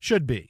should be.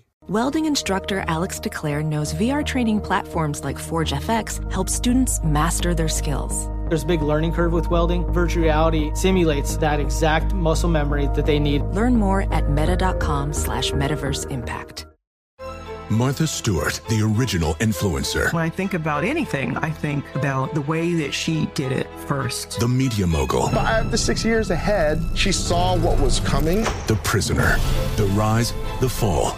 Welding instructor Alex DeClaire knows VR training platforms like Forge FX help students master their skills. There's a big learning curve with welding. Virtual reality simulates that exact muscle memory that they need. Learn more at meta.com slash metaverse impact. Martha Stewart, the original influencer. When I think about anything, I think about the way that she did it first. The media mogul. Five to six years ahead, she saw what was coming. The prisoner. The rise, the fall,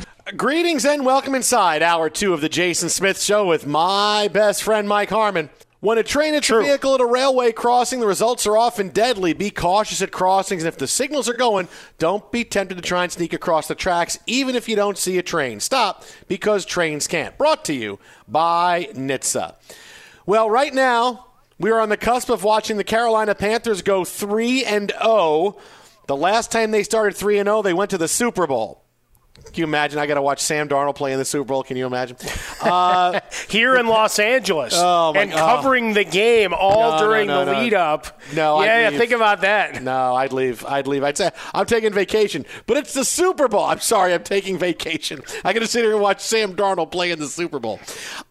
Greetings and welcome inside hour two of the Jason Smith Show with my best friend Mike Harmon. When a train hits a vehicle at a railway crossing, the results are often deadly. Be cautious at crossings, and if the signals are going, don't be tempted to try and sneak across the tracks, even if you don't see a train. Stop, because trains can't. Brought to you by NHTSA. Well, right now, we are on the cusp of watching the Carolina Panthers go 3 and 0. The last time they started 3 and 0, they went to the Super Bowl. Can you imagine? I got to watch Sam Darnold play in the Super Bowl. Can you imagine? Uh, Here in Los Angeles Oh, my and covering the game all No, during no, no, the lead up. No, I'd yeah, think about that. No, I'd leave. I'd leave. I'd say I'm taking vacation, but it's the Super Bowl. I'm sorry, I'm taking vacation. I got to sit here and watch Sam Darnold play in the Super Bowl.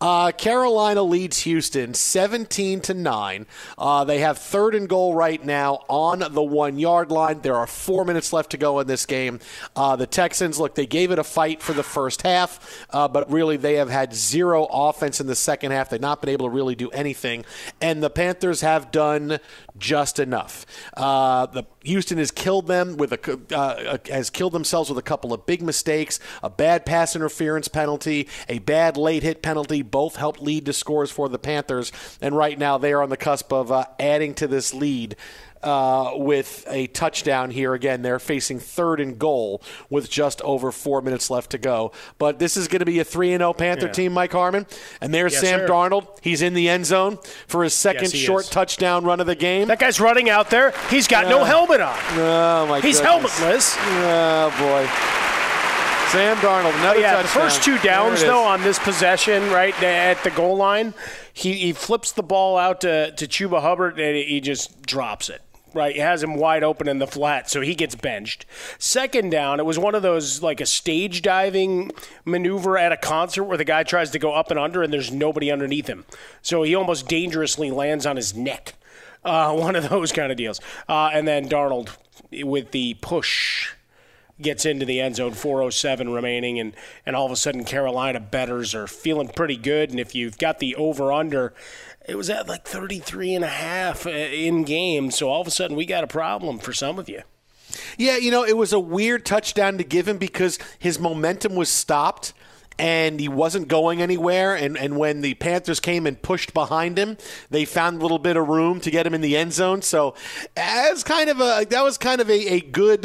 Uh, Carolina leads Houston 17 to nine. Uh, they have third and goal right now on the one yard line. There are four minutes left to go in this game. Uh, the Texans look. They gave it a fight for the first half, uh, but really they have had zero offense in the second half. They've not been able to really do anything, and the Panthers have done just enough. Uh, the Houston has killed them with a uh, has killed themselves with a couple of big mistakes, a bad pass interference penalty, a bad late hit penalty. Both helped lead to scores for the Panthers, and right now they are on the cusp of uh, adding to this lead. Uh, with a touchdown here again, they're facing third and goal with just over four minutes left to go. But this is going to be a three and zero Panther Yeah. team, Mike Harmon, and there's Yes, Sam sir. Darnold. He's in the end zone for his second Yes, short is. touchdown run of the game. That guy's running out there. He's got no helmet on. Oh my He's goodness. helmetless. Oh boy. Sam Darnold, another Oh, yeah, touchdown. the first two downs though on this possession, right at the goal line, he, he flips the ball out to to Chuba Hubbard and he just drops it. Right, he has him wide open in the flat, so he gets benched. Second down, it was one of those like a stage diving maneuver at a concert where the guy tries to go up and under, and there's nobody underneath him, so he almost dangerously lands on his neck. Uh, one of those kind of deals. Uh, and then Darnold with the push gets into the end zone 407 remaining and and all of a sudden Carolina betters are feeling pretty good and if you've got the over under it was at like 33 and a half uh, in game. So all of a sudden we got a problem for some of you. Yeah, you know, it was a weird touchdown to give him because his momentum was stopped and he wasn't going anywhere. And, and when the Panthers came and pushed behind him, they found a little bit of room to get him in the end zone. So as kind of a that was kind of a, a good,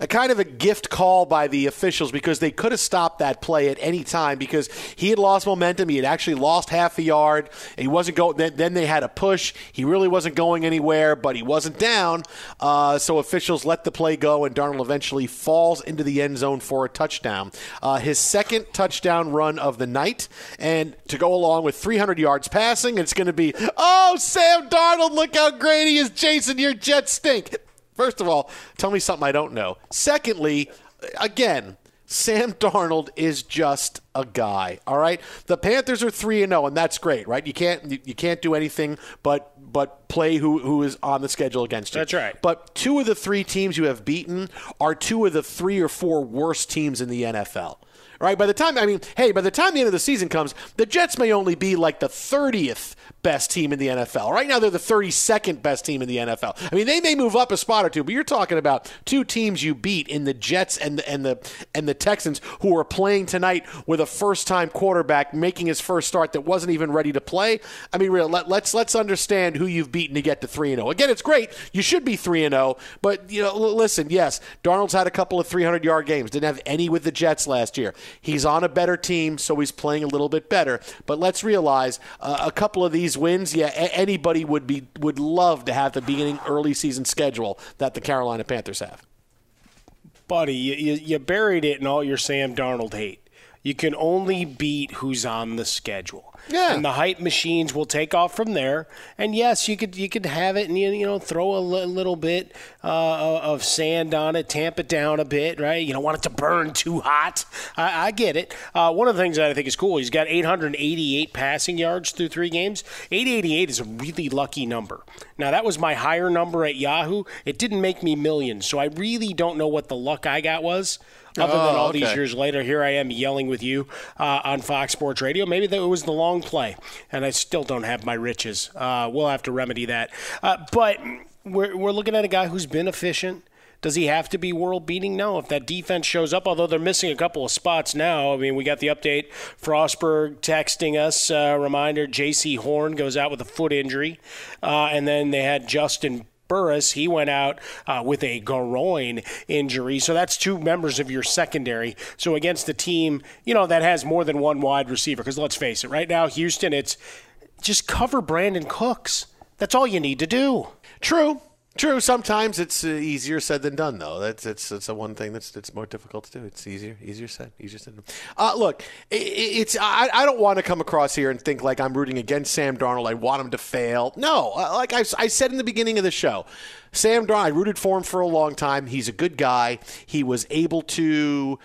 a kind of a gift call by the officials because they could have stopped that play at any time because he had lost momentum. He had actually lost half a yard. He wasn't going. Then, then they had a push. He really wasn't going anywhere, but he wasn't down. Uh, so officials let the play go, and Darnold eventually falls into the end zone for a touchdown. Uh, his second touchdown run of the night, and to go along with 300 yards passing, it's going to be, oh, Sam Darnold, look how great he is. Jason, your Jets stink. First of all, tell me something I don't know. Secondly, again, Sam Darnold is just a guy. All right, the Panthers are three and zero, and that's great, right? You can't you, you can't do anything but but play who who is on the schedule against you. That's right. But two of the three teams you have beaten are two of the three or four worst teams in the NFL. Right? By the time I mean, hey, by the time the end of the season comes, the Jets may only be like the 30th best team in the NFL. Right now they're the 32nd best team in the NFL. I mean, they may move up a spot or two, but you're talking about two teams you beat in the Jets and the and the and the Texans who are playing tonight with a first-time quarterback making his first start that wasn't even ready to play. I mean, real let, let's let's understand who you've beaten to get to 3 and 0. Again, it's great. You should be 3 and 0, but you know, l- listen, yes, Darnold's had a couple of 300-yard games. Didn't have any with the Jets last year. He's on a better team, so he's playing a little bit better. But let's realize uh, a couple of these wins, yeah, a- anybody would be would love to have the beginning early season schedule that the Carolina Panthers have. buddy you, you buried it in all your Sam Darnold hate you can only beat who's on the schedule Yeah. and the hype machines will take off from there. And yes, you could you could have it and you, you know throw a little bit uh, of sand on it, tamp it down a bit, right? You don't want it to burn too hot. I, I get it. Uh, one of the things that I think is cool, he's got 888 passing yards through three games. 888 is a really lucky number. Now that was my higher number at Yahoo. It didn't make me millions, so I really don't know what the luck I got was. Other than Oh, all these years later, here I am yelling with you uh, on Fox Sports Radio. Maybe that was the long play, and I still don't have my riches. Uh, we'll have to remedy that. Uh, but we're, we're looking at a guy who's been efficient. Does he have to be world beating? No. If that defense shows up, although they're missing a couple of spots now. I mean, we got the update. Frostberg texting us. Uh, reminder: Jaycee Horn goes out with a foot injury, uh, and then they had Juston Burris, he went out uh, with a groin injury. So that's two members of your secondary. So against a team, you know, that has more than one wide receiver, because let's face it, right now, Houston, it's just cover Brandin Cooks. That's all you need to do. True. True. Sometimes it's uh, easier said than done, though. That's it's it's a one thing that's it's more difficult to do. It's easier easier said easier said. Uh, look, i it's I, I don't want to come across here and think like I'm rooting against Sam Darnold. I want him to fail. No, uh, like I, I said in the beginning of the show, Sam Darnold. I rooted for him for a long time. He's a good guy. He was able to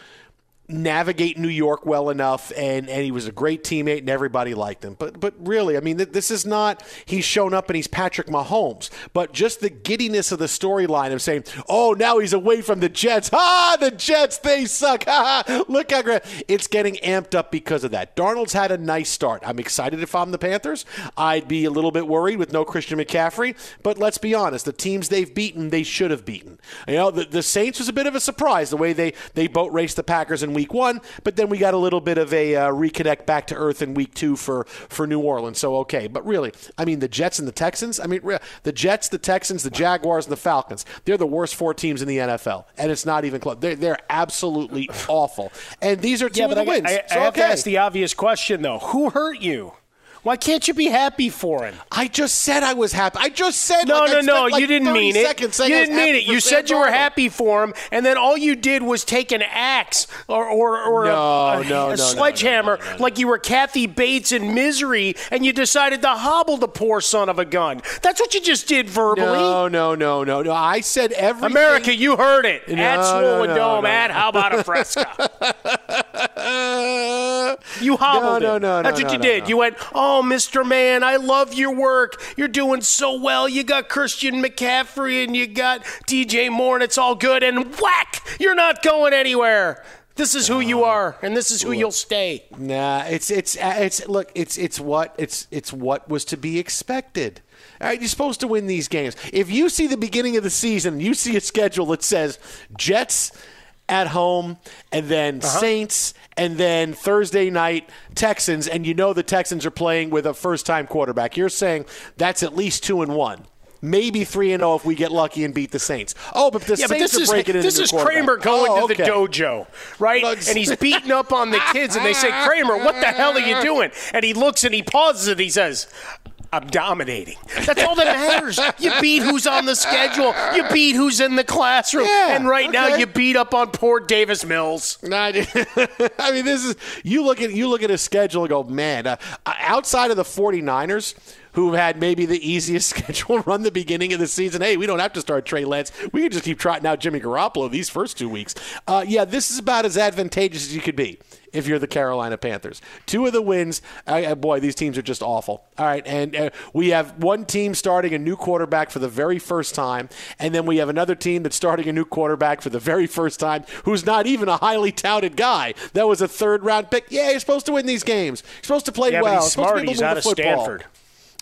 navigate New York well enough, and, and he was a great teammate, and everybody liked him. But but really, I mean, th- this is not he's shown up and he's Patrick Mahomes, but just the giddiness of the storyline of saying, "Oh, now he's away from the Jets. Ah, the Jets, they suck. Ha. Look how great." It's getting amped up because of that. Darnold's had a nice start. I'm excited if I'm the Panthers. I'd be a little bit worried with no Christian McCaffrey, but let's be honest, the teams they've beaten, they should have beaten. You know, the, the Saints was a bit of a surprise the way they they boat raced the Packers in week one, but then we got a little bit of a uh, reconnect back to earth in week two for, for New Orleans. So, okay. But really, I mean, the Jets and the Texans, I mean, re- the Jets, the Texans, the Jaguars, and the Falcons, they're the worst four teams in the NFL. And it's not even close. They're, they're absolutely awful. And these are two yeah, of the I, wins. I, I so, have okay. to ask the obvious question, though. Who hurt you? Why can't you be happy for him? I just said I was happy. I just said No, like, no, no. like, you didn't mean it. You didn't mean it. You Sam said you were Darnold. happy for him, and then all you did was take an axe or or, or No, a, a, no, no, no, a sledgehammer, like you were Kathy Bates in Misery, and you decided to hobble the poor son of a gun. That's what you just did verbally. No, no, no, no, no. I said everything. America, you heard it. No, at no, Swollen no, Dome, no. at How About a Fresca. You hobbled No, no, no, That's no, what you no, did. no. You went, "Oh, Mr. Man, I love your work. You're doing so well. You got Christian McCaffrey and you got DJ Moore, and it's all good." And whack, you're not going anywhere. This is who you are, and this is who you'll stay. Nah, it's it's uh, it's look, it's it's what it's it's what was to be expected. All right, you're supposed to win these games. If you see the beginning of the season, you see a schedule that says Jets at home and then Uh-huh. Saints and then Thursday night Texans and you know the Texans are playing with a first-time quarterback. You're saying that's at least 2 and 1. Maybe 3 and 0 if we get lucky and beat the Saints. Oh, but the yeah, Saints but this are is breaking into this is. Kramer going Oh, to the dojo, right? And he's beating up on the kids, and they say, "Kramer, what the hell are you doing?" And he looks and he pauses and he says. I'm dominating. That's all that matters. You beat who's on the schedule. You beat who's in the classroom. Yeah, and right now you beat up on poor Davis Mills. No, I. I mean, this is you look at you look at his schedule and go, man. Uh, outside of the 49ers, who had maybe the easiest schedule run the beginning of the season. Hey, we don't have to start Trey Lance. We can just keep trotting out Jimmy Garoppolo these first two weeks. Uh, yeah, this is about as advantageous as you could be if you're the Carolina Panthers. Two of the wins, uh, boy, these teams are just awful. All right, and uh, we have one team starting a new quarterback for the very first time, and then we have another team that's starting a new quarterback for the very first time, who's not even a highly touted guy. That was a third round pick. Yeah, you're supposed to win these games. You're supposed to play Yeah, but well. he's Supposed to be smart. able He's to out of football. Stanford.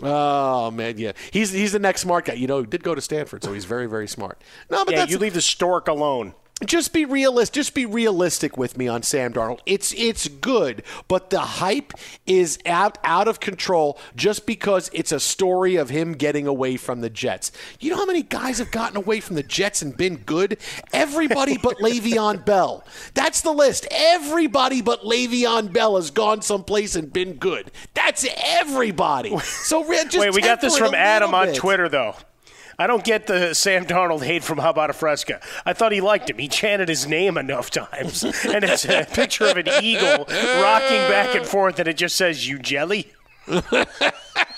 Oh man, yeah, he's he's the next smart guy. You know, he did go to Stanford, so he's very very smart. No, but yeah, you leave the stork alone. Just be realistic. Just be realistic with me on Sam Darnold. It's it's good, but the hype is out out of control just because it's a story of him getting away from the Jets. You know how many guys have gotten away from the Jets and been good? Everybody but Le'Veon Bell. That's the list. Everybody but Le'Veon Bell has gone someplace and been good. That's everybody. So just Wait, we got this from Adam little on bit. Twitter, though. I don't get the Sam Darnold hate from How About a Fresca. I thought he liked him. He chanted his name enough times. And it's a picture of an eagle rocking back and forth, and it just says, You jelly?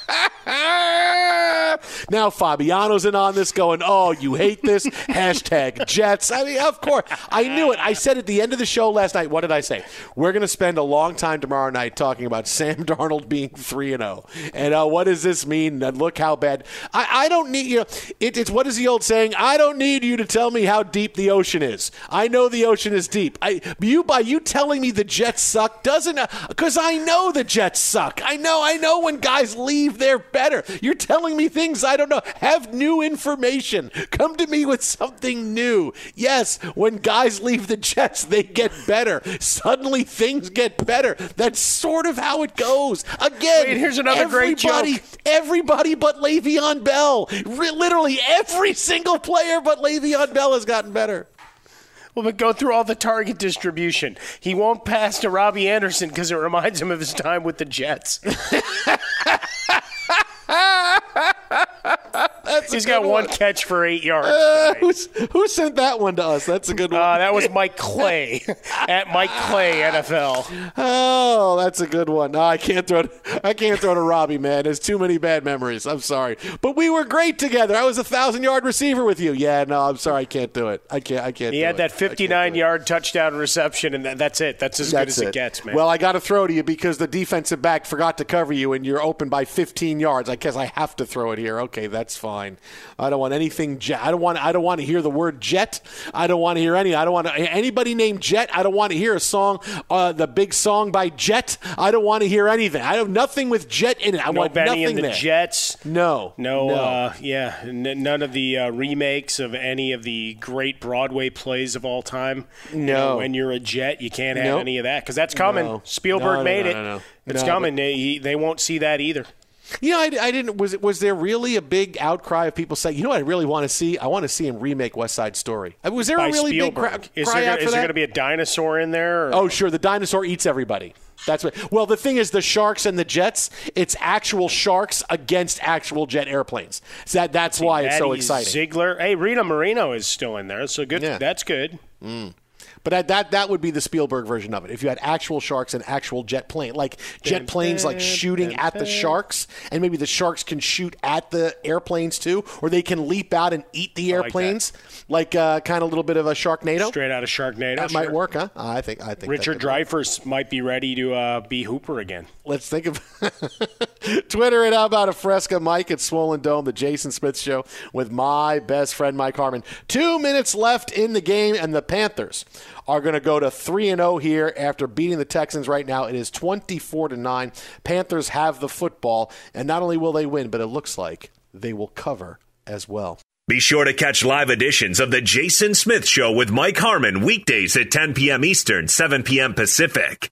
now Fabiano's in on this going, oh, you hate this? Hashtag Jets. I mean, of course. I knew it. I said at the end of the show last night, what did I say? We're going to spend a long time tomorrow night talking about Sam Darnold being 3 and 0. And uh, what does this mean? And look how bad. I, I don't need, you know, it, it's what is the old saying? I don't need you to tell me how deep the ocean is. I know the ocean is deep. I, you, by you telling me the Jets suck doesn't, because I know the Jets suck. I know, I know when guys leave, they're better. You're telling me things I don't know. Have new information. Come to me with something new. Yes, when guys leave the Jets, they get better. Suddenly things get better. That's sort of how it goes. Again, Wait, here's another great everybody, joke. everybody but Le'Veon Bell. Re- literally every single player but Le'Veon Bell has gotten better. Well, but go through all the target distribution. He won't pass to Robbie Anderson because it reminds him of his time with the Jets. ha ha ha He's got one catch for eight yards. Uh, who's, who sent that one to us? That's a good one. Uh, that was Mike Clay at Mike Clay NFL. Oh, that's a good one. No, I can't throw. I can't throw to Robbie, man. There's too many bad memories. I'm sorry, but we were great together. I was a thousand yard receiver with you. Yeah, no, I'm sorry. I can't do it. I can't. I can't. He had it. that 59 yard touchdown reception, and that, that's it. That's as good That's as it, gets, man. Well, I got to throw to you because the defensive back forgot to cover you, and you're open by 15 yards. I guess I have to throw it here. Okay, that's fine. I don't want anything jet. I don't want. I don't want to hear the word jet. I don't want to hear any. I don't want to, anybody named Jet. I don't want to hear a song, uh, the big song by Jet. I don't want to hear anything. I have nothing with Jet in it. I no want Benny nothing and the there. Jets. No, No, no. Uh, yeah, n- none of the uh, remakes of any of the great Broadway plays of all time. You No. know, when you're a Jet, you can't have Nope. any of that because that's coming. No. Spielberg made it. It's coming. They, he- they won't see that either. You know, I, I didn't. Was was there really a big outcry of people saying, you know, what I really want to see? I want to see him remake West Side Story. I mean, was there By a really Spielberg. big cra- is cry there, out is there going to be a dinosaur in there? or- Oh, sure. The dinosaur eats everybody. That's what. Well, the thing is, the sharks and the jets. It's actual sharks against actual jet airplanes. So that that's why it's so exciting. Zegler. Hey, Rita Moreno is still in there, so good. That's good. Mm. But that, that that would be the Spielberg version of it. If you had actual sharks and actual jet plane, like jet planes, like shooting at the sharks, and maybe the sharks can shoot at the airplanes too, or they can leap out and eat the I like airplanes, like, uh, kind of a little bit of a Sharknado. Straight out of Sharknado. That might work, huh? I think I think Richard that could work. Dreyfuss might be ready to uh, be Hooper again. Let's think of Twitter it. How about a Fresca Mike at Swollen Dome, the Jason Smith Show with my best friend Mike Harmon. Two minutes left in the game, and the Panthers are going to go to three and zero here after beating the Texans. Right now, it is twenty four to nine. Panthers have the football, and not only will they win, but it looks like they will cover as well. Be sure to catch live editions of The Jason Smith Show with Mike Harmon weekdays at 10 p.m. Eastern, 7 p.m. Pacific.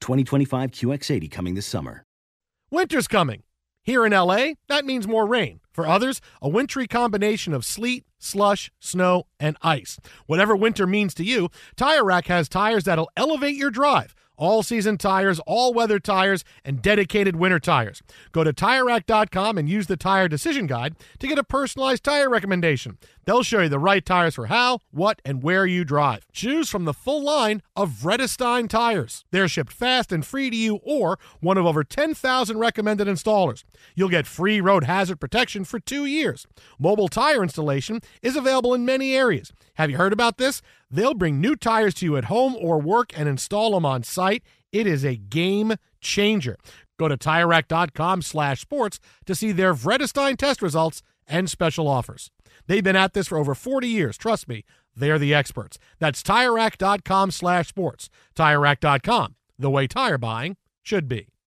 2025 QX80 coming this summer. Winter's coming. Here in LA, that means more rain. For others, a wintry combination of sleet, slush, snow, and ice. Whatever winter means to you, Tire Rack has tires that'll elevate your drive. All season tires, all weather tires, and dedicated winter tires. Go to TireRack.com and use the Tire Decision Guide to get a personalized tire recommendation. They'll show you the right tires for how, what, and where you drive. Choose from the full line of Vredestein tires. They're shipped fast and free to you or one of over 10,000 recommended installers. You'll get free road hazard protection for two years. Mobile tire installation is available in many areas. Have you heard about this? They'll bring new tires to you at home or work and install them on site. It is a game changer. Go to TireRack.com slash sports to see their Vredestein test results and special offers. They've been at this for over 40 years. Trust me, they're the experts. That's TireRack.com slash sports. TireRack.com, the way tire buying should be.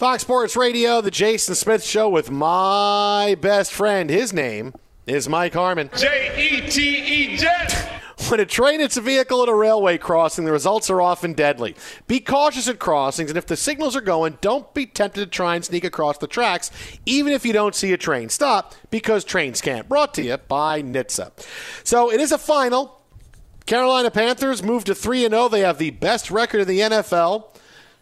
Fox Sports Radio, the Jason Smith Show with my best friend. His name is Mike Harmon. J E T E Jet. When a train hits a vehicle at a railway crossing, the results are often deadly. Be cautious at crossings, and if the signals are going, don't be tempted to try and sneak across the tracks, even if you don't see a train stop, because trains can't. Brought to you by NHTSA. So it is a final. Carolina Panthers move to 3 0. They have the best record in the NFL.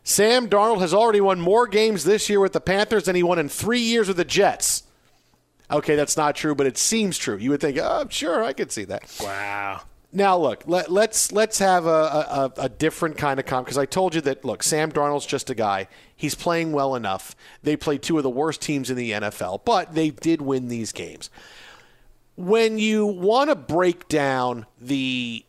Sam Darnold has already won more games this year with the Panthers than he won in three years with the Jets. Okay, that's not true, but it seems true. You would think, oh, sure, I could see that. Wow. Now, look, let, let's let's have a, a, a different kind of comp because I told you that. Look, Sam Darnold's just a guy. He's playing well enough. They played two of the worst teams in the NFL, but they did win these games. When you want to break down the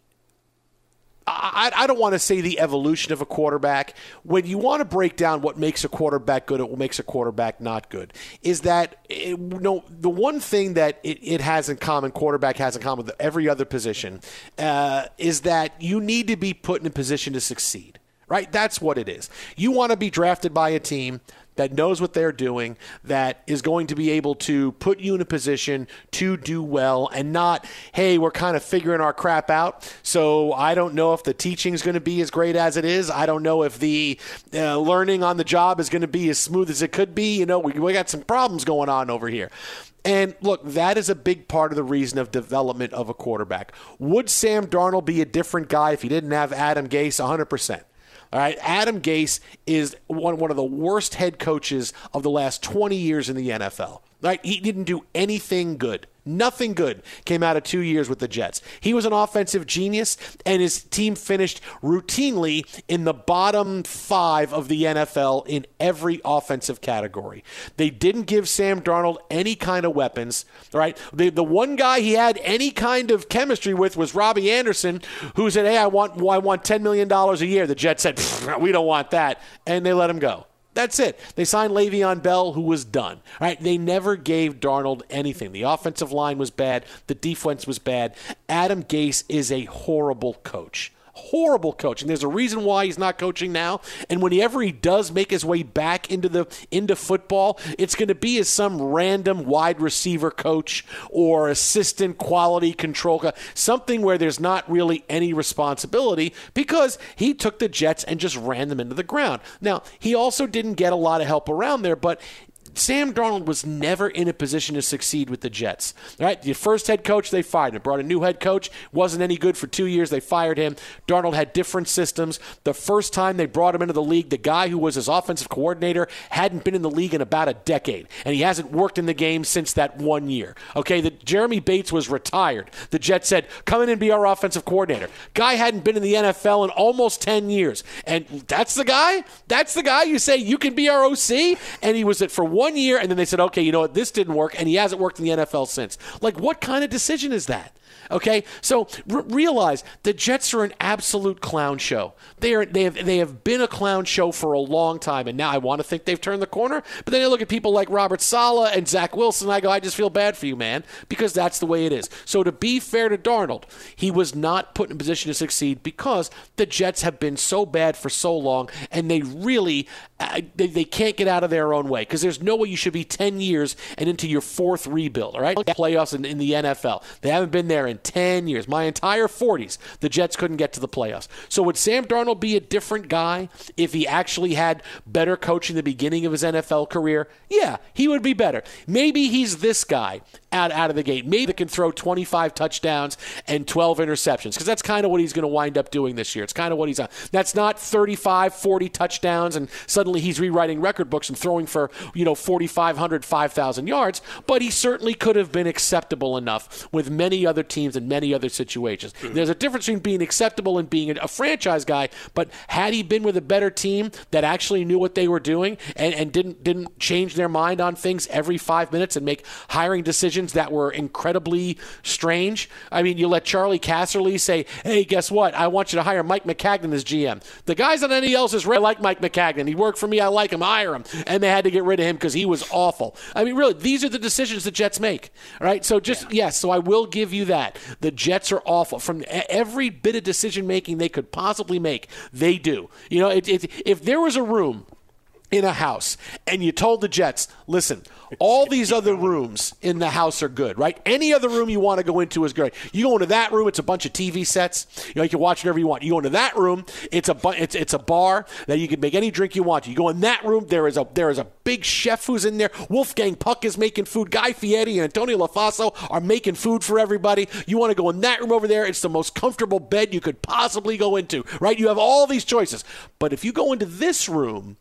I, I, don't want to say the evolution of a quarterback. When you want to break down what makes a quarterback good, what makes a quarterback not good, is that it, you know, the one thing that it, it, has in common, quarterback has in common with every other position, uh, is that you need to be put in a position to succeed. Right? That's what it is. You want to be drafted by a team that knows what they're doing, that is going to be able to put you in a position to do well and not, hey, we're kind of figuring our crap out. So I don't know if the teaching is going to be as great as it is. I don't know if the uh, learning on the job is going to be as smooth as it could be. You know, we, we got some problems going on over here. And look, that is a big part of the reason of development of a quarterback. Would Sam Darnold be a different guy if he didn't have Adam Gase? 100%. All right, Adam Gase is one, one of the worst head coaches of the last 20 years in the NFL. Right? He didn't do anything good. Nothing good came out of two years with the Jets. He was an offensive genius, and his team finished routinely in the bottom five of the NFL in every offensive category. They didn't give Sam Darnold any kind of weapons, right? The, the one guy he had any kind of chemistry with was Robbie Anderson, who said, Hey, I want, I want $10 million a year. The Jets said, We don't want that. And they let him go. That's it. They signed Le'Veon Bell, who was done. All right, they never gave Darnold anything. The offensive line was bad. The defense was bad. Adam Gase is a horrible coach horrible coach, and there's a reason why he's not coaching now. And whenever he does make his way back into the into football, it's going to be as some random wide receiver coach or assistant quality control, something where there's not really any responsibility because he took the Jets and just ran them into the ground. Now he also didn't get a lot of help around there, but Sam Darnold was never in a position to succeed with the Jets. Right, the first head coach they fired him. Brought a new head coach, wasn't any good for two years. They fired him. Darnold had different systems. The first time they brought him into the league, the guy who was his offensive coordinator hadn't been in the league in about a decade, and he hasn't worked in the game since that one year. Okay, the Jeremy Bates was retired. The Jets said, "Come in and be our offensive coordinator." Guy hadn't been in the NFL in almost ten years, and that's the guy. That's the guy you say you can be our OC, and he was it for one year, and then they said, okay, you know what, this didn't work, and he hasn't worked in the NFL since. Like, what kind of decision is that? Okay, so r- realize the Jets are an absolute clown show. They are they have they have been a clown show for a long time, and now I want to think they've turned the corner. But then I look at people like Robert Saleh and Zach Wilson, I go, I just feel bad for you, man, because that's the way it is. So to be fair to Darnold, he was not put in a position to succeed because the Jets have been so bad for so long, and they really uh, they, they can't get out of their own way because there's no way you should be 10 years and into your fourth rebuild. All right, playoffs in, in the NFL, they haven't been there there in 10 years, my entire 40s, the Jets couldn't get to the playoffs. So would Sam Darnold be a different guy if he actually had better coaching the beginning of his NFL career? Yeah, he would be better. Maybe he's this guy out, out of the gate. Maybe can throw 25 touchdowns and 12 interceptions because that's kind of what he's going to wind up doing this year. It's kind of what he's on. That's not 35, 40 touchdowns and suddenly he's rewriting record books and throwing for, you know, 4,500, 5,000 yards, but he certainly could have been acceptable enough with many other teams and many other situations. Mm-hmm. There's a difference between being acceptable and being a franchise guy, but had he been with a better team that actually knew what they were doing and, and didn't didn't change their mind on things every five minutes and make hiring decisions that were incredibly strange. I mean, you let Charley Casserly say, "Hey, guess what? I want you to hire Mike Maccagnan as GM." The guys on any else's I like Mike Maccagnan. He worked for me. I like him. hire him, and they had to get rid of him because he was awful. I mean, really, these are the decisions the Jets make. Right? So just yeah. yes, so I will give you that. The Jets are awful from every bit of decision making they could possibly make. They do. You know, it, it, if there was a room in a house and you told the Jets, listen, all these other rooms in the house are good, right? Any other room you want to go into is great. You go into that room, it's a bunch of TV sets. You know, you can watch whatever you want. You go into that room, it's a bu- it's it's a bar that you can make any drink you want. You go in that room, there is a there is a big chef who's in there. Wolfgang Puck is making food. Guy Fieri and Antonio Lofaso are making food for everybody. You want to go in that room over there, it's the most comfortable bed you could possibly go into, right? You have all these choices. But if you go into this room,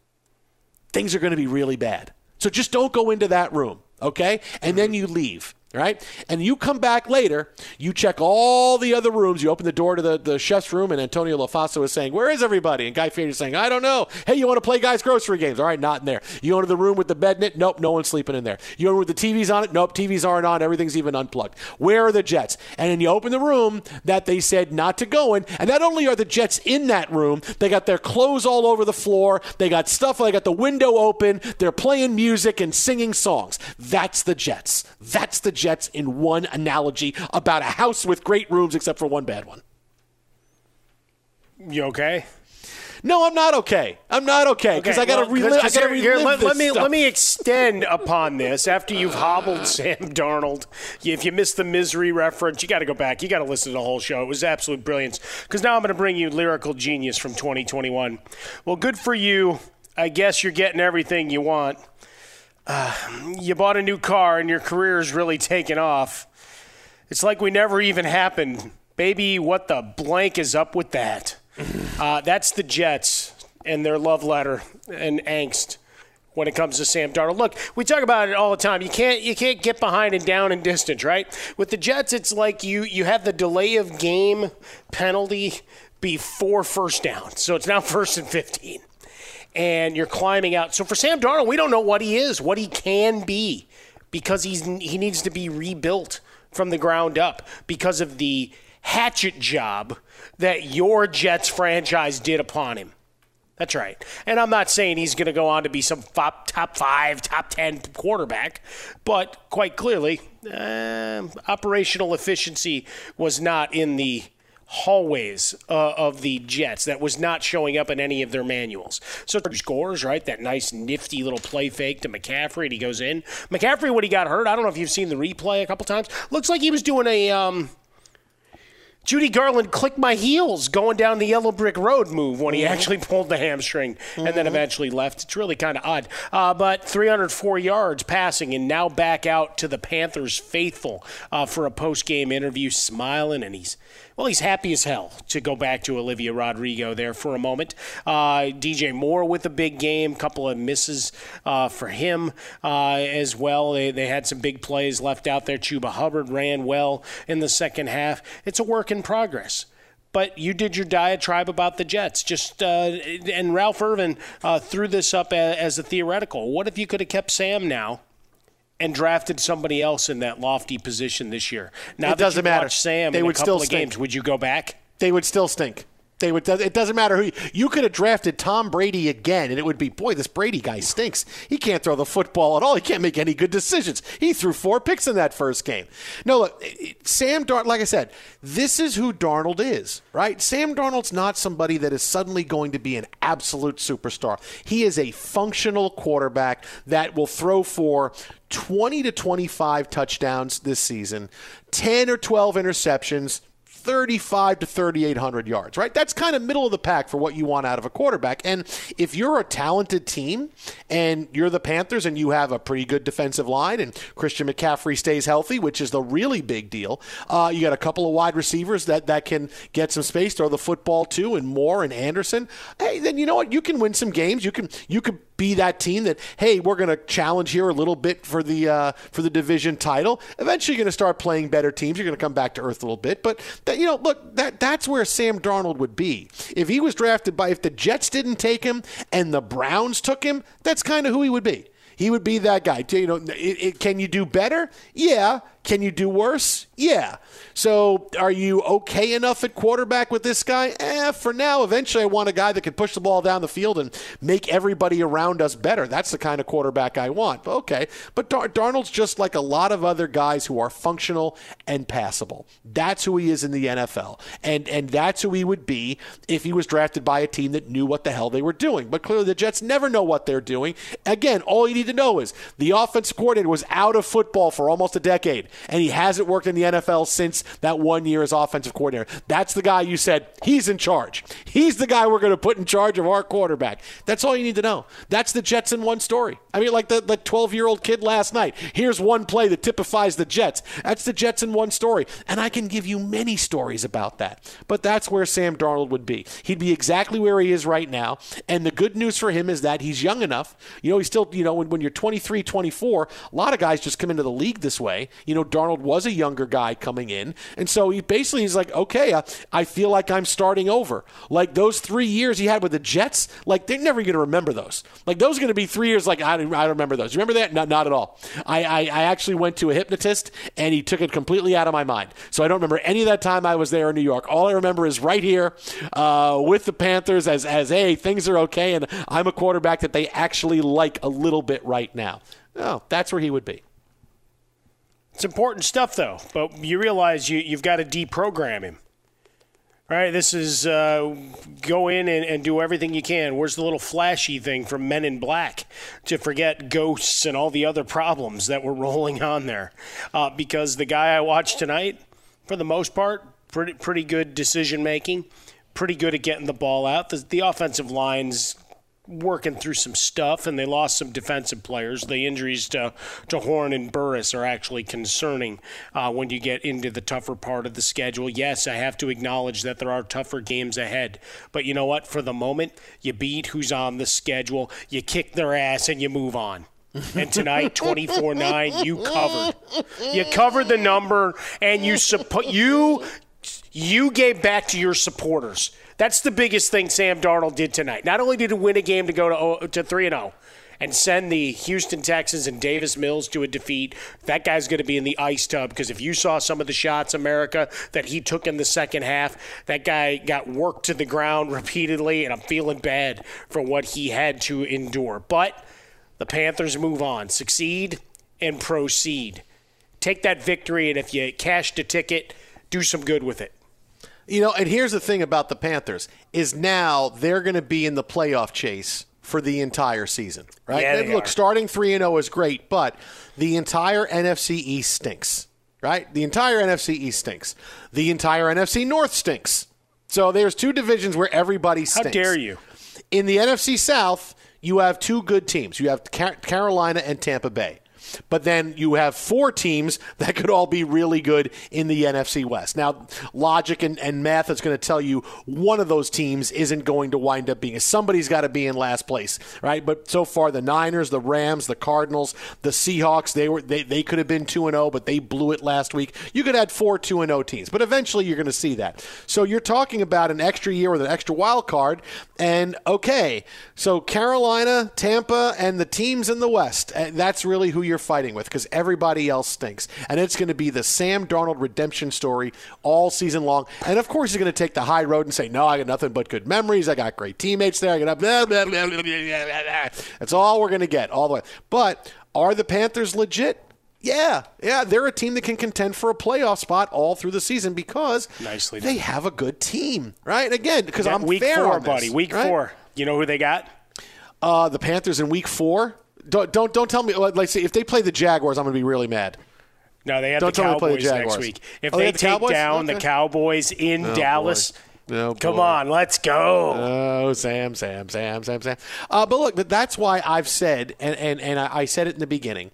things are going to be really bad. So just don't go into that room, okay? And then you leave right? And you come back later, you check all the other rooms, you open the door to the, the chef's room, and Antonio Lofaso is saying, Where is everybody? And Guy Fieri is saying, I don't know. Hey, you want to play guys' grocery games? All right, not in there. You go to the room with the bed in it? Nope, no one's sleeping in there. You go with the TVs on it? Nope, TVs aren't on. Everything's even unplugged. Where are the Jets? And then you open the room that they said not to go in, and not only are the Jets in that room, they got their clothes all over the floor, they got stuff, they got the window open, they're playing music and singing songs. That's the Jets. That's the Jets in one analogy about a house with great rooms except for one bad one. You okay? No, I'm not okay. I'm not okay because okay, I got to well, relive. I got to relive here, let, let, me stuff. let me extend upon this. After you've hobbled Sam Darnold, if you missed the misery reference, you got to go back. You got to listen to the whole show. It was absolute brilliance. Because now I'm going to bring you lyrical genius from 2021. Well, good for you. I guess you're getting everything you want uh, you bought a new car and your career is really taken off. It's like we never even happened. Baby, what the blank is up with that? Uh, that's the Jets and their love letter and angst when it comes to Sam Darnold. Look, we talk about it all the time. You can't you can't get behind and down in distance, right? With the Jets, it's like you you have the delay of game penalty before first down, so it's now first and fifteen and you're climbing out. So for Sam Darnold, we don't know what he is, what he can be, because he's he needs to be rebuilt from the ground up because of the hatchet job that your Jets franchise did upon him. That's right. And I'm not saying he's going to go on to be some top, five, top 10 quarterback, but quite clearly, uh, operational efficiency was not in the hallways uh, of the Jets that was not showing up in any of their manuals. So scores, right? That nice nifty little play fake to McCaffrey, and he goes in. McCaffrey, when he got hurt, I don't know if you've seen the replay a couple times. Looks like he was doing a um, Judy Garland click my heels going down the yellow brick road move when he mm-hmm. actually pulled the hamstring mm-hmm. and then mm-hmm. eventually left. It's really kind of odd. Uh, but 304 yards passing and now back out to the Panthers faithful uh, for a post game interview, smiling, and he's well, he's happy as hell to go back to Olivia Rodrigo there for a moment. Uh, DJ Moore with a big game, couple of misses uh, for him uh, as well. They, they had some big plays left out there. Chuba Hubbard ran well in the second half. It's a work in progress but you did your diatribe about the Jets. Just uh, and Ralph Irvin uh, threw this up as, as, a theoretical. What if you could have kept Sam now and drafted somebody else in that lofty position this year. Now it doesn't matter. Sam, they would still stink. games. Would you go back? They would still stink. They would. It doesn't matter who you, you could have drafted Tom Brady again, and it would be, boy, this Brady guy stinks. He can't throw the football at all. He can't make any good decisions. He threw four picks in that first game. No, look, Sam Darnold. Like I said, this is who Darnold is, right? Sam Darnold's not somebody that is suddenly going to be an absolute superstar. He is a functional quarterback that will throw for 20 to 25 touchdowns this season, 10 or 12 interceptions 35 to 3,800 yards, right? That's kind of middle of the pack for what you want out of a quarterback. And if you're a talented team and you're the Panthers and you have a pretty good defensive line and Christian McCaffrey stays healthy, which is the really big deal, uh, you got a couple of wide receivers that, that can get some space, throw the football too, and Moore and Anderson. Hey, then you know what? You can win some games. You can you could be that team that hey we're going to challenge here a little bit for the uh, for the division title. Eventually, you're going to start playing better teams. You're going to come back to earth a little bit, but that, you know, look that that's where Sam Darnold would be if he was drafted by if the Jets didn't take him and the Browns took him. That's kind of who he would be. He would be that guy. You know, it, it, can you do better? Yeah. Can you do worse? Yeah. So are you okay enough at quarterback with this guy? Eh, for now, eventually I want a guy that can push the ball down the field and make everybody around us better. That's the kind of quarterback I want. Okay. But Dar- Darnold's just like a lot of other guys who are functional and passable. That's who he is in the NFL. And and that's who he would be if he was drafted by a team that knew what the hell they were doing. But clearly the Jets never know what they're doing. Again, all you need to know is the offensive coordinator was out of football for almost a decade and he hasn't worked in the NFL since that one year as offensive coordinator. That's the guy you said he's in charge. He's the guy we're going to put in charge of our quarterback. That's all you need to know. That's the Jets in one story. I mean, like the, the 12 year old kid last night. Here's one play that typifies the Jets. That's the Jets in one story. And I can give you many stories about that. But that's where Sam Darnold would be. He'd be exactly where he is right now. And the good news for him is that he's young enough. You know, he's still, you know, when, when you're 23, 24, a lot of guys just come into the league this way. You know, Darnold was a younger guy coming in. And so he basically he's like, okay, I, I feel like I'm starting over. Like those three years he had with the Jets, like they're never going to remember those. Like those are going to be three years like, I, I don't remember those. Remember that? No, not at all. I, I, I actually went to a hypnotist and he took it completely out of my mind. So I don't remember any of that time I was there in New York. All I remember is right here uh, with the Panthers as, as, hey, things are okay and I'm a quarterback that they actually like a little bit right now. Oh, that's where he would be. It's important stuff, though. But you realize you, you've got to deprogram him. Right? This is uh, go in and, and do everything you can. Where's the little flashy thing from Men in Black to forget ghosts and all the other problems that were rolling on there? Uh, because the guy I watched tonight, for the most part, pretty, pretty good decision making, pretty good at getting the ball out. The, the offensive line's working through some stuff, and they lost some defensive players. The injuries to, to Horn and Burris are actually concerning uh, when you get into the tougher part of the schedule. Yes, I have to acknowledge that there are tougher games ahead, but you know what? For the moment, you beat who's on the schedule, you kick their ass, and you move on. and tonight 24-9 you covered you covered the number and you support you you gave back to your supporters that's the biggest thing Sam Darnold did tonight. Not only did he win a game to go to to three and zero, oh and send the Houston Texans and Davis Mills to a defeat. That guy's going to be in the ice tub because if you saw some of the shots, America, that he took in the second half, that guy got worked to the ground repeatedly, and I'm feeling bad for what he had to endure. But the Panthers move on, succeed, and proceed. Take that victory, and if you cashed a ticket, do some good with it. You know, and here's the thing about the Panthers is now they're going to be in the playoff chase for the entire season, right? Yeah, look, are. starting 3 and 0 is great, but the entire NFC East stinks, right? The entire NFC East stinks. The entire NFC North stinks. So there's two divisions where everybody stinks. How dare you? In the NFC South, you have two good teams. You have Carolina and Tampa Bay. But then you have four teams that could all be really good in the NFC West. Now, logic and, and math is going to tell you one of those teams isn't going to wind up being. Somebody's got to be in last place, right? But so far, the Niners, the Rams, the Cardinals, the Seahawks, they were they, they could have been two and zero, oh, but they blew it last week. You could add four two and zero oh teams, but eventually you're going to see that. So you're talking about an extra year with an extra wild card, and okay, so Carolina, Tampa, and the teams in the West. That's really who you're you're fighting with because everybody else stinks. And it's going to be the Sam Darnold redemption story all season long. And of course, he's going to take the high road and say, No, I got nothing but good memories. I got great teammates there. I got blah, blah, blah, blah, blah, blah. That's all we're going to get all the way. But are the Panthers legit? Yeah, yeah, they're a team that can contend for a playoff spot all through the season because Nicely they have a good team, right? Again, because I'm week fair four, on this, buddy. Week right? four. You know who they got? Uh, the Panthers in week four. Don't don't don't tell me. Like, see, if they play the Jaguars, I'm going to be really mad. No, they have Don't the tell me play the next week. If Oh, they they the take Cowboys? down the Cowboys in Oh, Dallas, boy. Oh, come boy. on, let's go. Oh, Sam, Sam, Sam, Sam, Sam. Uh, but look, but that's why I've said, and and, and I, I said it in the beginning,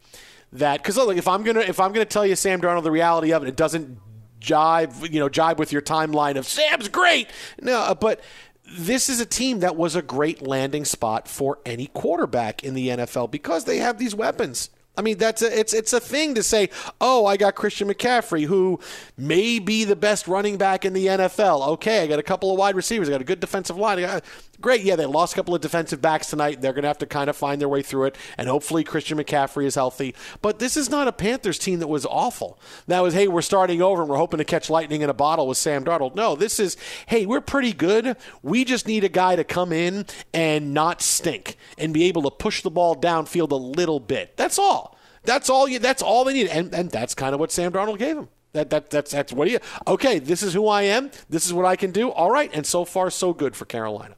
that because look, if I'm gonna if I'm gonna tell you Sam Darnold the reality of it, it doesn't jive, you know, jive with your timeline of Sam's great. No, uh, but this is a team that was a great landing spot for any quarterback in the NFL because they have these weapons. I mean, that's a, it's it's a thing to say. Oh, I got Christian McCaffrey, who may be the best running back in the NFL. Okay, I got a couple of wide receivers. I got a good defensive line. Got, great, yeah, they lost a couple of defensive backs tonight. They're going to have to kind of find their way through it, and hopefully Christian McCaffrey is healthy. But this is not a Panthers team that was awful. That was, hey, we're starting over and we're hoping to catch lightning in a bottle with Sam Darnold. No, this is, hey, we're pretty good. We just need a guy to come in and not stink and be able to push the ball downfield a little bit. That's all. That's all you. That's all they need, and and that's kind of what Sam Darnold gave him. That that that's that's what he. Okay, this is who I am. This is what I can do. All right, and so far so good for Carolina.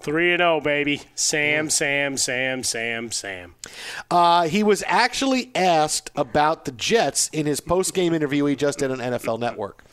Three and zero, baby. Sam, Sam, Sam, Sam, Sam. Uh, he was actually asked about the Jets in his post game interview he just did on NFL Network.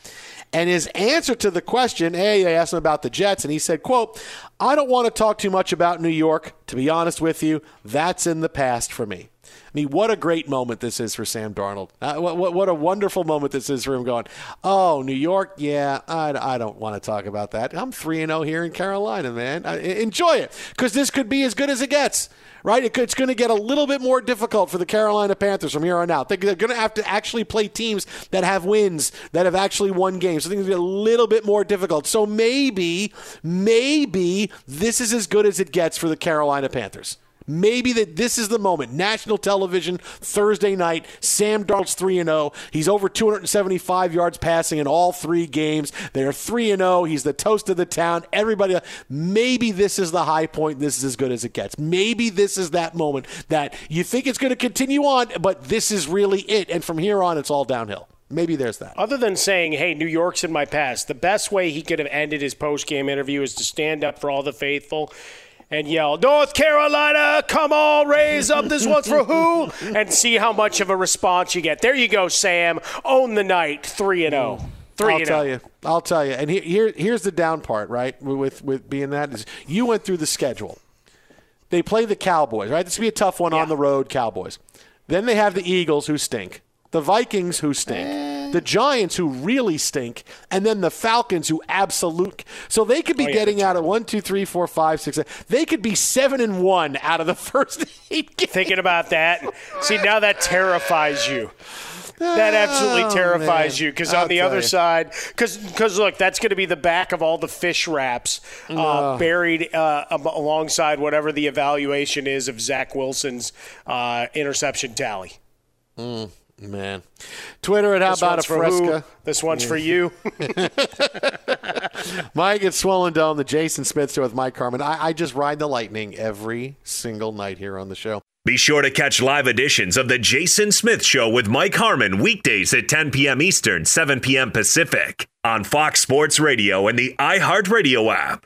And his answer to the question, hey, I asked him about the Jets, and he said, quote, I don't want to talk too much about New York. To be honest with you, that's in the past for me. I mean, what a great moment this is for Sam Darnold. Uh, what, what, what a wonderful moment this is for him going, oh, New York, yeah, I, I don't want to talk about that. I'm 3 0 here in Carolina, man. I, enjoy it because this could be as good as it gets right? It, it's going to get a little bit more difficult for the Carolina Panthers from here on out. They, are going to have to actually play teams that have wins, that have actually won games. So things get a little bit more difficult. So maybe, maybe this is as good as it gets for the Carolina Panthers. Maybe that this is the moment. National television Thursday night. Sam Darnold's three and zero. He's over 275 yards passing in all three games. They're three and zero. He's the toast of the town. Everybody. Maybe this is the high point. This is as good as it gets. Maybe this is that moment that you think it's going to continue on, but this is really it. And from here on, it's all downhill. Maybe there's that. Other than saying, hey, New York's in my past, the best way he could have ended his post game interview is to stand up for all the faithful and yell, North Carolina, come on, raise up this one's for who? And see how much of a response you get. There you go, Sam. Own the night, 3 and 0. 3 I'll and oh. tell 0. you. I'll tell you. And here, here, here's the down part, right? With with being that is you went through the schedule. They play the Cowboys, right? This will be a tough one on the road, Cowboys. Then they have the Eagles, who stink. The Vikings, who stink. Eh. The Giants, who really stink. And then the Falcons, who absolute. So they could be Oh, yeah, getting out of one, two, three, four, five, six. seven. They could be seven and one out of the first eight games. Thinking about that. See, now that terrifies you. That absolutely Oh, terrifies man. you because on the other you. side, because look, that's going to be the back of all the fish wraps uh, buried uh, alongside whatever the evaluation is of Zach Wilson's uh, interception tally. Mm, man. Twitter at How This About a one's for who? Fresca. This one's for you. Mike at Swollen Dome, the Jason Smith Show with Mike Harmon. I, I just ride the lightning every single night here on the show. Be sure to catch live editions of The Jason Smith Show with Mike Harmon weekdays at 10 p.m. Eastern, 7 p.m. Pacific on Fox Sports Radio and the iHeartRadio app.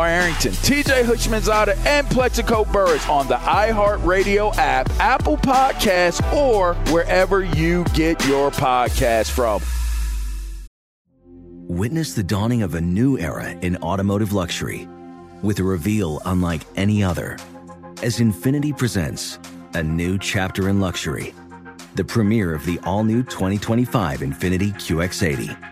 Arrington, TJ Houshmandzadeh, and Plaxico Burress on the iHeartRadio app, Apple Podcasts, or wherever you get your podcast from. Witness the dawning of a new era in automotive luxury with a reveal unlike any other as Infiniti presents a new chapter in luxury. The premiere of the all new 2025 Infiniti QX80.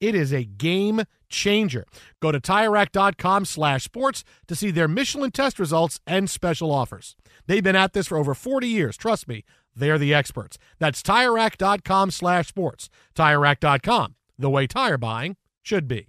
It is a game changer. Go to TireRack.com slash sports to see their Michelin test results and special offers. They've been at this for over 40 years. Trust me, they're the experts. That's TireRack.com slash sports. TireRack.com, the way tire buying should be.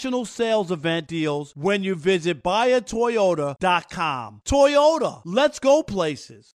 national sales event deals when you visit buyatoyota.com. Toyota, let's go places.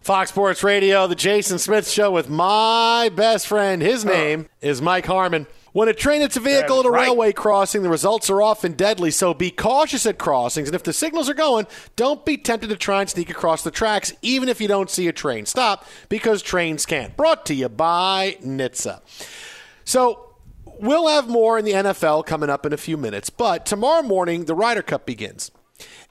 Fox Sports Radio, the Jason Smith Show with my best friend. His name is Mike Harmon. When a train hits a vehicle at a right. railway crossing, the results are often deadly, so be cautious at crossings. And if the signals are going, don't be tempted to try and sneak across the tracks, even if you don't see a train stop, because trains can't. Brought to you by NHTSA. So we'll have more in the NFL coming up in a few minutes, but tomorrow morning, the Ryder Cup begins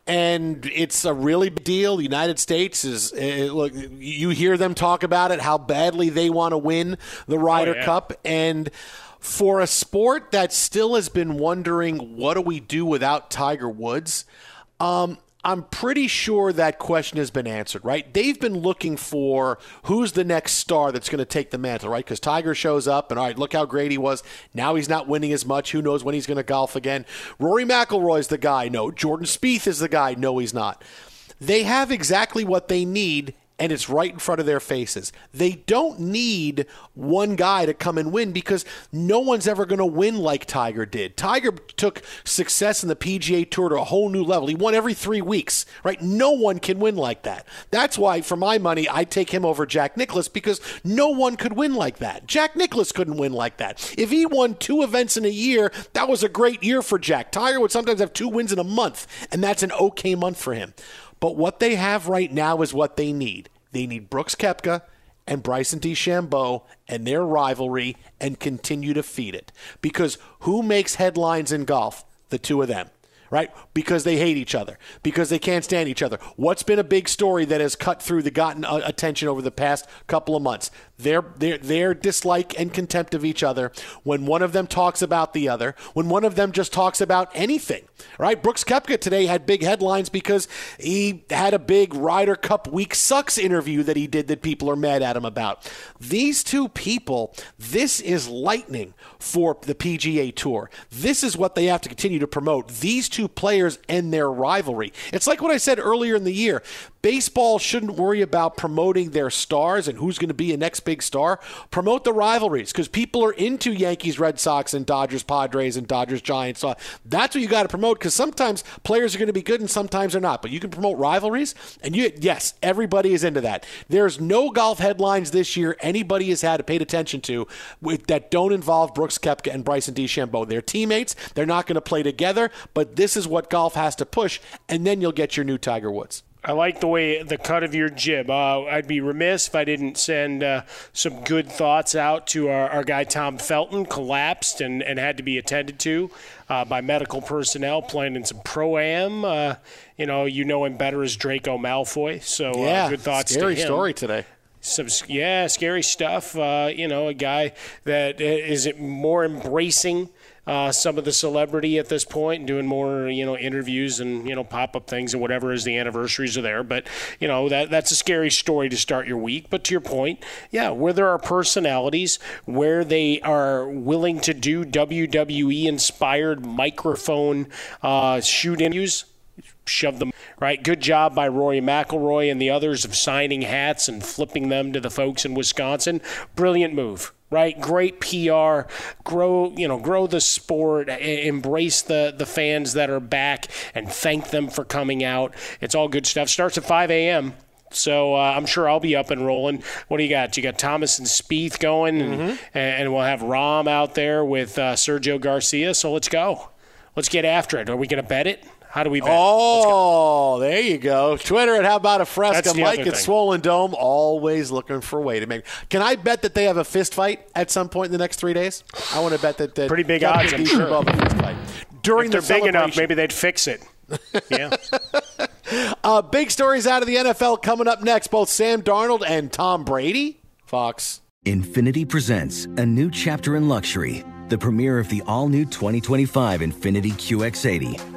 and it's a really big deal. The United States is uh, look. You hear them talk about it, how badly they want to win the Ryder yeah. Cup, and for a sport that still has been wondering what do we do without Tiger Woods. Um, I'm pretty sure that question has been answered, right? They've been looking for who's the next star that's going to take the mantle, right? Because Tiger shows up, and all right, look how great he was. Now he's not winning as much. Who knows when he's going to golf again? Rory McIlroy's the guy. No, Jordan Spieth is the guy. No, he's not. They have exactly what they need and it's right in front of their faces. They don't need one guy to come and win because no one's ever going to win like Tiger did. Tiger took success in the PGA Tour to a whole new level. He won every three weeks, right? No one can win like that. That's why, for my money, I take him over Jack Nicklaus because no one could win like that. Jack Nicklaus couldn't win like that. If he won two events in a year, that was a great year for Jack. Tiger would sometimes have two wins in a month, and that's an okay month for him. But what they have right now is what they need. They need Brooks Koepka and Bryson DeChambeau and their rivalry and continue to feed it. Because who makes headlines in golf? The two of them. Right? Because they hate each other, because they can't stand each other. What's been a big story that has cut through the gotten uh, attention over the past couple of months? Their, their, their dislike and contempt of each other when one of them talks about the other, when one of them just talks about anything. Right? Brooks Koepka today had big headlines because he had a big Ryder Cup Week Sucks interview that he did that people are mad at him about. These two people, this is lightning for the PGA Tour. This is what they have to continue to promote. These two players and their rivalry. It's like what I said earlier in the year. Baseball shouldn't worry about promoting their stars and who's going to be a next big star. Promote the rivalries because people are into Yankees, Red Sox, and Dodgers, Padres, and Dodgers, Giants. So that's what you got to promote because sometimes players are going to be good and sometimes they're not. But you can promote rivalries, and you yes, everybody is into that. There's no golf headlines this year anybody has had paid attention to with, that don't involve Brooks Koepka and Bryson DeChambeau. They're teammates. They're not going to play together, but this is what golf has to push, and then you'll get your new Tiger Woods. I like the way the cut of your jib. Uh, I'd be remiss if I didn't send uh, some good thoughts out to our, our guy Tom Felton, collapsed and, and had to be attended to uh, by medical personnel playing in some pro am. Uh, you know, you know him better as Draco Malfoy. So uh, Yeah, good thoughts scary to him. story today. Some yeah, scary stuff. Uh, you know, a guy that is more embracing uh, some of the celebrity at this point and doing more, you know, interviews and you know pop up things and whatever as the anniversaries are there. But you know that that's a scary story to start your week. But to your point, yeah, where there are personalities where they are willing to do WWE inspired microphone uh, shoot interviews shove them right. Good job by Rory McIlroy and the others of signing hats and flipping them to the folks in Wisconsin. Brilliant move. Right, great PR. Grow, you know, grow the sport. Embrace the the fans that are back, and thank them for coming out. It's all good stuff. Starts at 5 a.m. So uh, I'm sure I'll be up and rolling. What do you got? You got Thomas and Spieth going, and, and we'll have Rahm out there with uh, Sergio Garcia. So let's go. Let's get after it. Are we going to bet it? How do we bet? Oh, there you go. Twitter at How About a Fresca. That's the Mike at. Swollen Dome, always looking for a way to make. Can I bet that they have a fist fight at some point in the next three days? I want to bet that. that Pretty big Kevin odds, I'm sure. a fist fight. During if the they're big enough, maybe they'd fix it. Yeah. Uh, big stories out of the NFL coming up next. Both Sam Darnold and Tom Brady. Fox. Infiniti presents a new chapter in luxury, the premiere of the all new 2025 Infiniti QX80,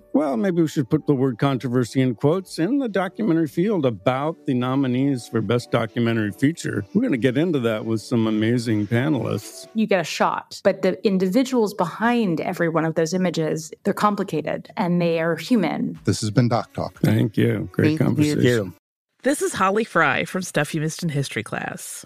Well, maybe we should put the word controversy in quotes in the documentary field about the nominees for Best Documentary Feature. We're going to get into that with some amazing panelists. You get a shot, but the individuals behind every one of those images, they're complicated and they are human. This has been Doc Talk. Thank you. Great Thank conversation. You. This is Holly Fry from Stuff You Missed in History class.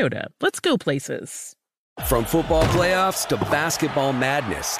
Toyota, let's go places. From football playoffs to basketball madness,